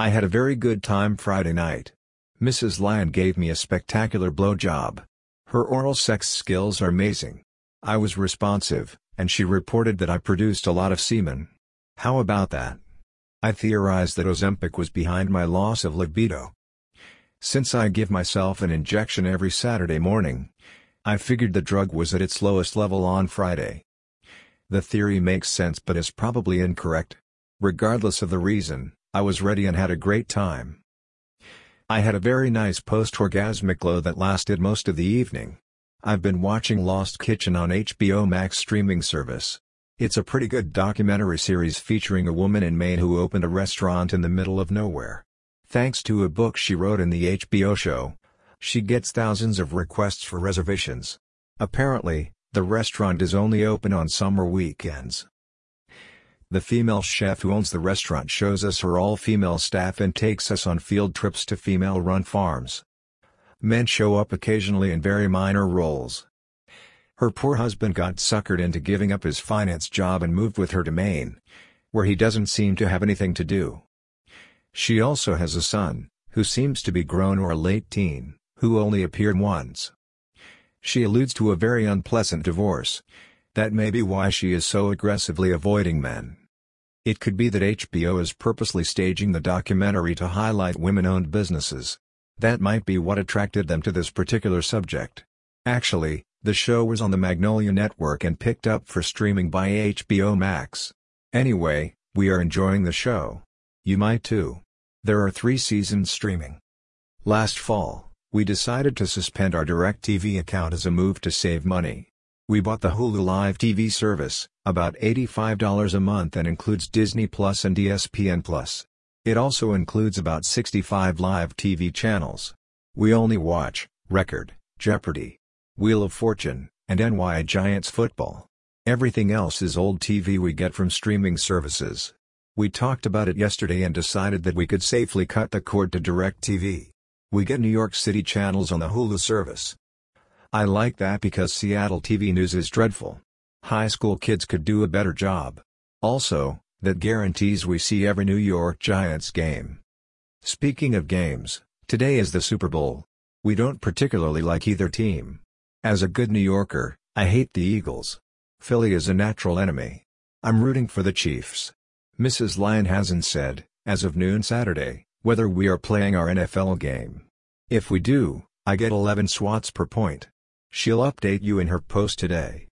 I had a very good time Friday night. Mrs. Lyon gave me a spectacular blowjob. Her oral sex skills are amazing. I was responsive, and she reported that I produced a lot of semen. How about that? I theorized that Ozempic was behind my loss of libido. Since I give myself an injection every Saturday morning, I figured the drug was at its lowest level on Friday. The theory makes sense but is probably incorrect. Regardless of the reason, I was ready and had a great time. I had a very nice post-orgasmic glow that lasted most of the evening. I've been watching Lost Kitchen on HBO Max streaming service. It's a pretty good documentary series featuring a woman in Maine who opened a restaurant in the middle of nowhere. Thanks to a book she wrote in the HBO show, she gets thousands of requests for reservations. Apparently, the restaurant is only open on summer weekends. The female chef who owns the restaurant shows us her all-female staff and takes us on field trips to female-run farms. Men show up occasionally in very minor roles. Her poor husband got suckered into giving up his finance job and moved with her to Maine, where he doesn't seem to have anything to do. She also has a son, who seems to be grown or a late teen, who only appeared once. She alludes to a very unpleasant divorce. That may be why she is so aggressively avoiding men. It could be that HBO is purposely staging the documentary to highlight women-owned businesses. That might be what attracted them to this particular subject. Actually, the show was on the Magnolia Network and picked up for streaming by HBO Max. Anyway, we are enjoying the show. You might too. There are three seasons streaming. Last fall, we decided to suspend our DirecTV account as a move to save money. We bought the Hulu Live TV service, about $85 a month and includes Disney Plus and ESPN Plus. It also includes about 65 live TV channels. We only watch Record, Jeopardy, Wheel of Fortune, and NY Giants football. Everything else is old TV we get from streaming services. We talked about it yesterday and decided that we could safely cut the cord to DirecTV. We get New York City channels on the Hulu service, I like that because Seattle TV news is dreadful. High school kids could do a better job. Also, that guarantees we see every New York Giants game. Speaking of games, today is the Super Bowl. We don't particularly like either team. As a good New Yorker, I hate the Eagles. Philly is a natural enemy. I'm rooting for the Chiefs. Mrs. Lyon hasn't said, as of noon Saturday, whether we are playing our NFL game. If we do, I get 11 swats per point. She'll update you in her post today.